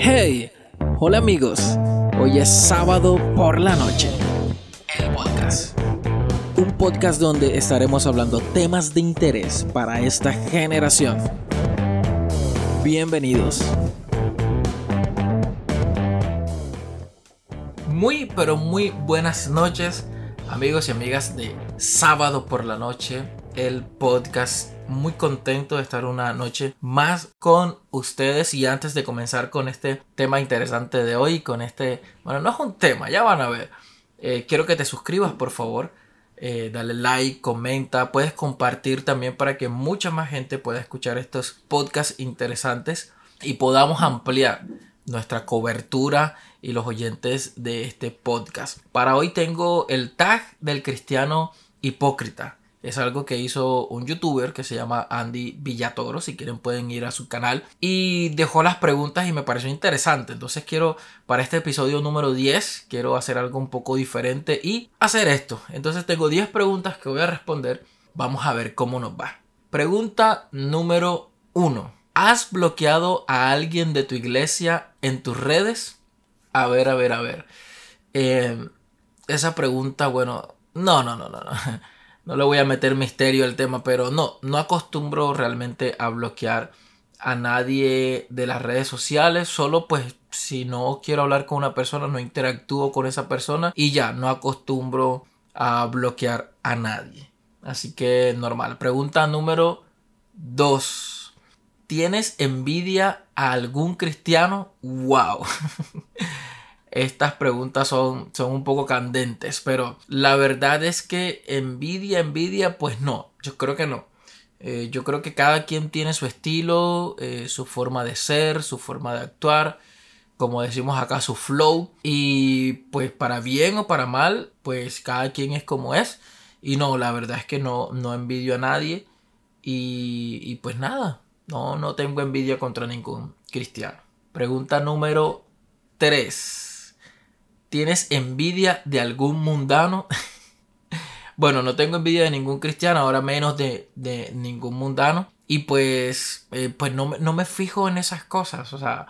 Hey, hola amigos. Hoy es sábado por la noche. El podcast. Un podcast donde estaremos hablando temas de interés para esta generación. Bienvenidos. Muy, pero muy buenas noches, amigos y amigas de Sábado por la Noche, el podcast. Muy contento de estar una noche más con ustedes y antes de comenzar con este tema interesante de hoy, con este, bueno, no es un tema, ya van a ver. Eh, quiero que te suscribas, por favor. Eh, dale like, comenta, puedes compartir también para que mucha más gente pueda escuchar estos podcasts interesantes y podamos ampliar nuestra cobertura y los oyentes de este podcast. Para hoy tengo el tag del cristiano hipócrita. Es algo que hizo un youtuber que se llama Andy Villatoro. Si quieren pueden ir a su canal. Y dejó las preguntas y me pareció interesante. Entonces quiero, para este episodio número 10, quiero hacer algo un poco diferente y hacer esto. Entonces tengo 10 preguntas que voy a responder. Vamos a ver cómo nos va. Pregunta número 1. ¿Has bloqueado a alguien de tu iglesia en tus redes? A ver, a ver, a ver. Eh, esa pregunta, bueno, no, no, no, no, no. No le voy a meter misterio al tema, pero no, no acostumbro realmente a bloquear a nadie de las redes sociales. Solo pues si no quiero hablar con una persona, no interactúo con esa persona y ya, no acostumbro a bloquear a nadie. Así que normal. Pregunta número 2. ¿Tienes envidia a algún cristiano? ¡Wow! Estas preguntas son, son un poco candentes, pero la verdad es que envidia, envidia, pues no, yo creo que no. Eh, yo creo que cada quien tiene su estilo, eh, su forma de ser, su forma de actuar, como decimos acá, su flow. Y pues para bien o para mal, pues cada quien es como es. Y no, la verdad es que no, no envidio a nadie. Y, y pues nada, no, no tengo envidia contra ningún cristiano. Pregunta número 3. ¿Tienes envidia de algún mundano? bueno, no tengo envidia de ningún cristiano, ahora menos de, de ningún mundano. Y pues, eh, pues no, no, me fijo en esas cosas. O sea,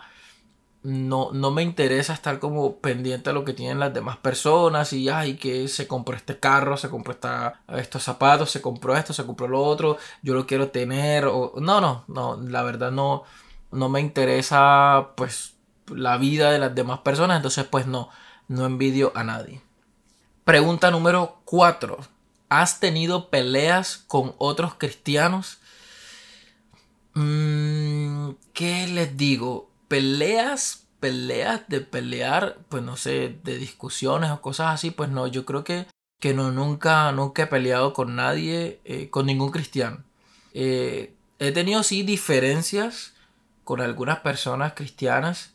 no, no me interesa estar como pendiente a lo que tienen las demás personas. Y ay, que se compró este carro, se compró esta, estos zapatos, se compró esto, se compró lo otro. Yo lo quiero tener. O, no, no, no. La verdad no, no me interesa pues la vida de las demás personas. Entonces, pues no no envidio a nadie. Pregunta número 4. ¿Has tenido peleas con otros cristianos? Mm, ¿Qué les digo? Peleas, peleas de pelear, pues no sé, de discusiones o cosas así, pues no, yo creo que, que no, nunca, nunca he peleado con nadie, eh, con ningún cristiano. Eh, he tenido sí diferencias con algunas personas cristianas,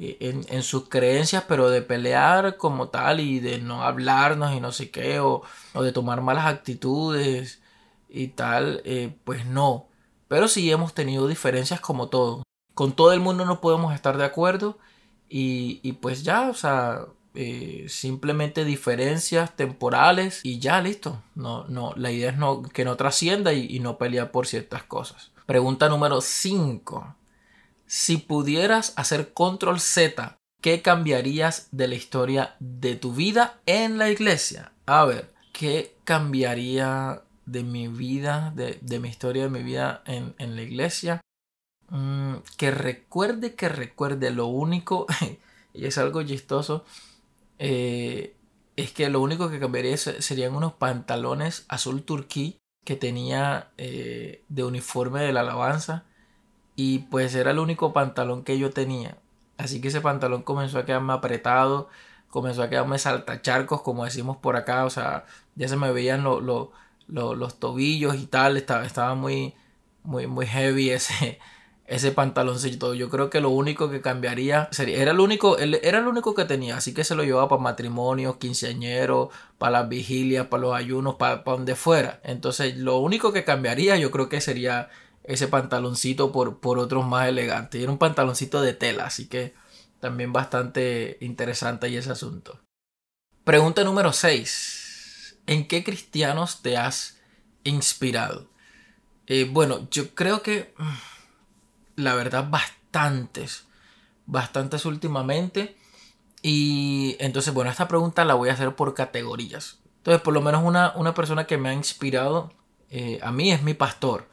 en, sus creencias, pero de pelear como tal y de no hablarnos y no sé qué, o, de tomar malas actitudes y tal, eh, pues no. Pero sí hemos tenido diferencias como todo. Con todo el mundo no podemos estar de acuerdo y, pues ya, o sea, eh, simplemente diferencias temporales y ya listo. No, no, la idea es no, que no trascienda y, y no pelear por ciertas cosas. Pregunta número 5. Si pudieras hacer control Z, ¿qué cambiarías de la historia de tu vida en la iglesia? A ver, ¿qué cambiaría de mi vida, de, mi historia de mi vida en, la iglesia? Mm, que recuerde, que recuerde lo único, y es algo chistoso, eh, es que lo único que cambiaría serían unos pantalones azul turquí que tenía eh, de uniforme de la alabanza y pues era el único pantalón que yo tenía. Así que ese pantalón comenzó a quedarme apretado, comenzó a quedarme saltacharcos, como decimos por acá. O sea, ya se me veían los tobillos y tal. Estaba, estaba muy, muy, muy heavy ese, ese pantaloncito. Yo creo que lo único que cambiaría sería, era el único, era el único que tenía, así que se lo llevaba para matrimonios, quinceañeros, para las vigilias, para los ayunos, para, para donde fuera. Entonces, lo único que cambiaría yo creo que sería ese pantaloncito por, por otros más elegantes. Y era un pantaloncito de tela, así que también bastante interesante ahí ese asunto. Pregunta número 6. ¿En qué cristianos te has inspirado? Eh, bueno, yo creo que mm, la verdad bastantes, bastantes últimamente. Y entonces, bueno, esta pregunta la voy a hacer por categorías. Entonces, por lo menos una, una persona que me ha inspirado eh, a mí es mi pastor.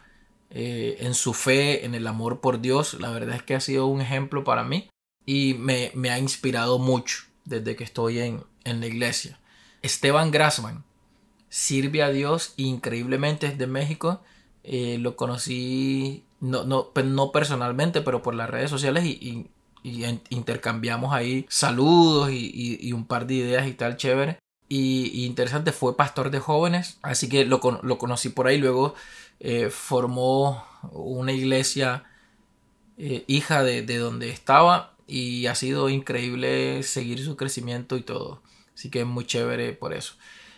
Eh, en su fe, en el amor por Dios, la verdad es que ha sido un ejemplo para mí y me, ha inspirado mucho desde que estoy en, la iglesia. Esteban Grassman sirve a Dios increíblemente desde México. Eh, lo conocí no, no, pues no personalmente, pero por las redes sociales y, intercambiamos ahí saludos y, un par de ideas y tal chévere. Y, interesante, fue pastor de jóvenes, así que lo, conocí por ahí. Luego eh, formó una iglesia eh, hija de, donde estaba y ha sido increíble seguir su crecimiento y todo. Así que es muy chévere por eso.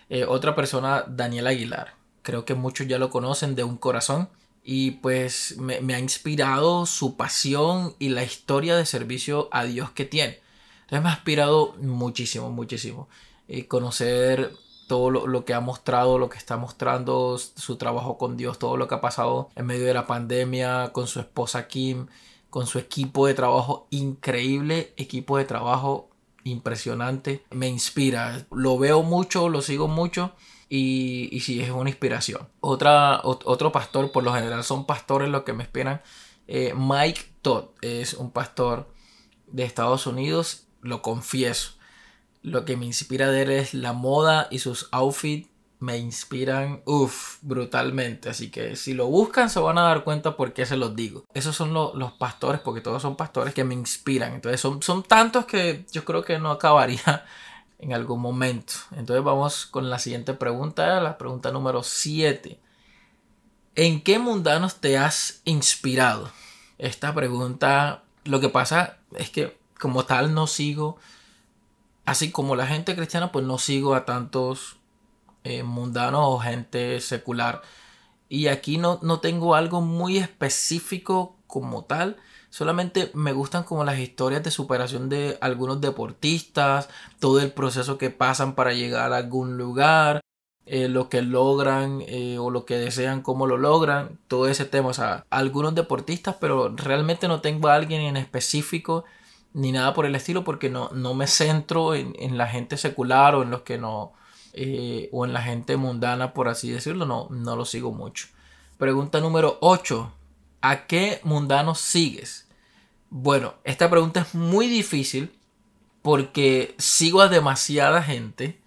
Eh, otra persona, Daniel Aguilar. Creo que muchos ya lo conocen de un corazón y pues me, ha inspirado su pasión y la historia de servicio a Dios que tiene. Entonces me ha inspirado muchísimo, muchísimo. Eh, conocer todo lo, que ha mostrado, lo que está mostrando, su trabajo con Dios, todo lo que ha pasado en medio de la pandemia, con su esposa Kim, con su equipo de trabajo, increíble equipo de trabajo, impresionante, me inspira, lo veo mucho, lo sigo mucho y, y sí, es una inspiración. Otra, otro pastor, por lo general son pastores los que me esperan. Eh, Mike Todd es un pastor de Estados Unidos, lo confieso. Lo que me inspira de él es la moda y sus outfits me inspiran, uff, brutalmente. Así que si lo buscan se van a dar cuenta por qué se los digo. Esos son los pastores, porque todos son pastores que me inspiran. Entonces son, son tantos que yo creo que no acabaría en algún momento. Entonces vamos con la siguiente pregunta, la pregunta número 7. ¿En qué mundanos te has inspirado? Esta pregunta, lo que pasa es que como tal no sigo, así como la gente cristiana, pues no sigo a tantos eh, mundanos o gente secular. Y aquí no, no tengo algo muy específico como tal Solamente me gustan como las historias de superación de algunos deportistas, todo el proceso que pasan para llegar a algún lugar, eh, lo que logran eh, o lo que desean, cómo lo logran, todo ese tema. O sea, algunos deportistas, pero realmente no tengo a alguien en específico ni nada por el estilo porque no, no me centro en, la gente secular o en los que no, eh, o en la gente mundana, por así decirlo, no, no lo sigo mucho. Pregunta número 8. ¿A qué mundano sigues? Bueno, esta pregunta es muy difícil porque sigo a demasiada gente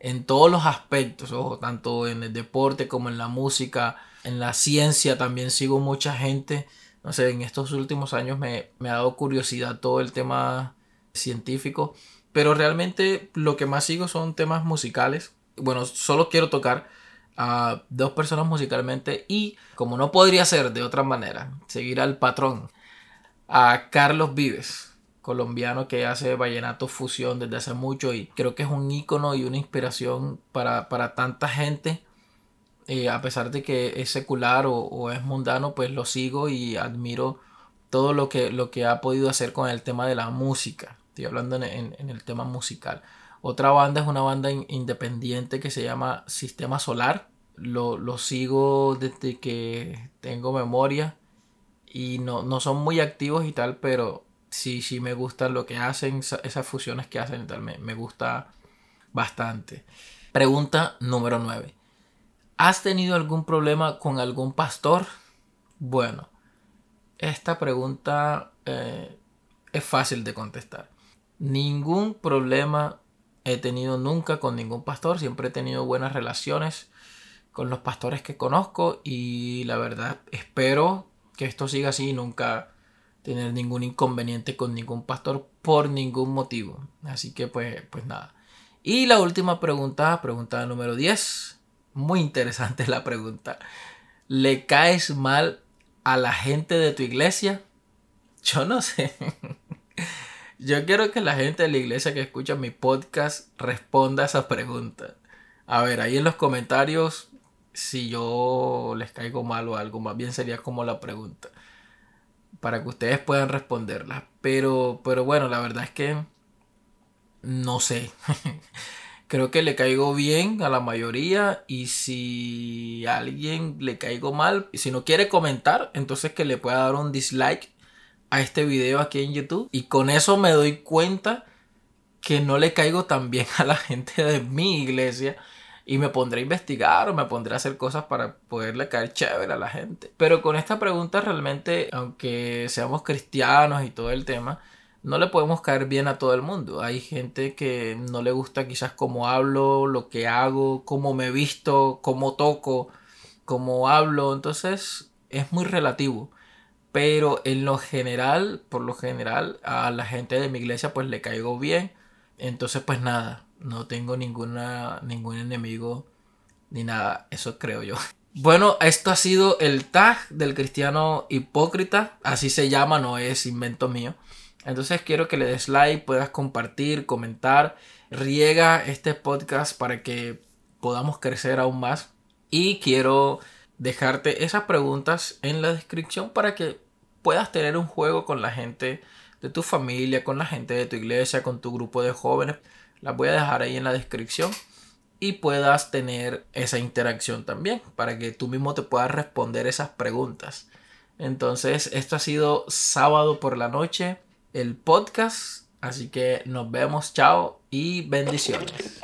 en todos los aspectos, ojo, tanto en el deporte como en la música, en la ciencia también sigo mucha gente. No sé, en estos últimos años me, me ha dado curiosidad todo el tema científico, pero realmente lo que más sigo son temas musicales. Bueno, solo quiero tocar a dos personas musicalmente y como no podría ser de otra manera, seguir al patrón, a Carlos Vives, colombiano que hace vallenato fusión desde hace mucho y creo que es un ícono y una inspiración para, tanta gente. Eh, a pesar de que es secular o, es mundano, pues lo sigo y admiro todo lo que, lo que ha podido hacer con el tema de la música. Estoy hablando en, en el tema musical. Otra banda es una banda independiente que se llama Sistema Solar. Lo, sigo desde que tengo memoria y no, son muy activos y tal, pero sí, sí me gusta lo que hacen, esas fusiones que hacen y tal, me, me gusta bastante. Pregunta número 9. ¿Has tenido algún problema con algún pastor? Bueno, esta pregunta eh, es fácil de contestar. Ningún problema he tenido nunca con ningún pastor, siempre he tenido buenas relaciones con los pastores que conozco y la verdad espero que esto siga así y nunca tener ningún inconveniente con ningún pastor por ningún motivo. Así que pues, pues nada. Y la última pregunta, pregunta número 10. Muy interesante la pregunta. ¿Le caes mal a la gente de tu iglesia? Yo no sé. Yo quiero que la gente de la iglesia que escucha mi podcast responda a esa pregunta. A ver, ahí en los comentarios si yo les caigo mal o algo, más bien sería como la pregunta. Para que ustedes puedan responderla. Pero, pero bueno, la verdad es que no sé. Creo que le caigo bien a la mayoría y si a alguien le caigo mal, si no quiere comentar, entonces que le pueda dar un dislike a este video aquí en YouTube y con eso me doy cuenta que no le caigo tan bien a la gente de mi iglesia y me pondré a investigar o me pondré a hacer cosas para poderle caer chévere a la gente. Pero con esta pregunta realmente, aunque seamos cristianos y todo el tema, no le podemos caer bien a todo el mundo. Hay gente que no le gusta quizás cómo hablo, lo que hago, cómo me visto, cómo toco, cómo hablo. Entonces es muy relativo. Pero en lo general, por lo general, a la gente de mi iglesia pues le caigo bien. Entonces pues nada, no tengo ninguna, ningún enemigo ni nada. Eso creo yo. Bueno, esto ha sido el tag del cristiano hipócrita. Así se llama, no es invento mío. Entonces quiero que le des like, puedas compartir, comentar. Riega este podcast para que podamos crecer aún más. Y quiero dejarte esas preguntas en la descripción para que puedas tener un juego con la gente de tu familia, con la gente de tu iglesia, con tu grupo de jóvenes. Las voy a dejar ahí en la descripción y puedas tener esa interacción también para que tú mismo te puedas responder esas preguntas. Entonces, esto ha sido sábado por la noche, el podcast. Así que nos vemos, chao y bendiciones.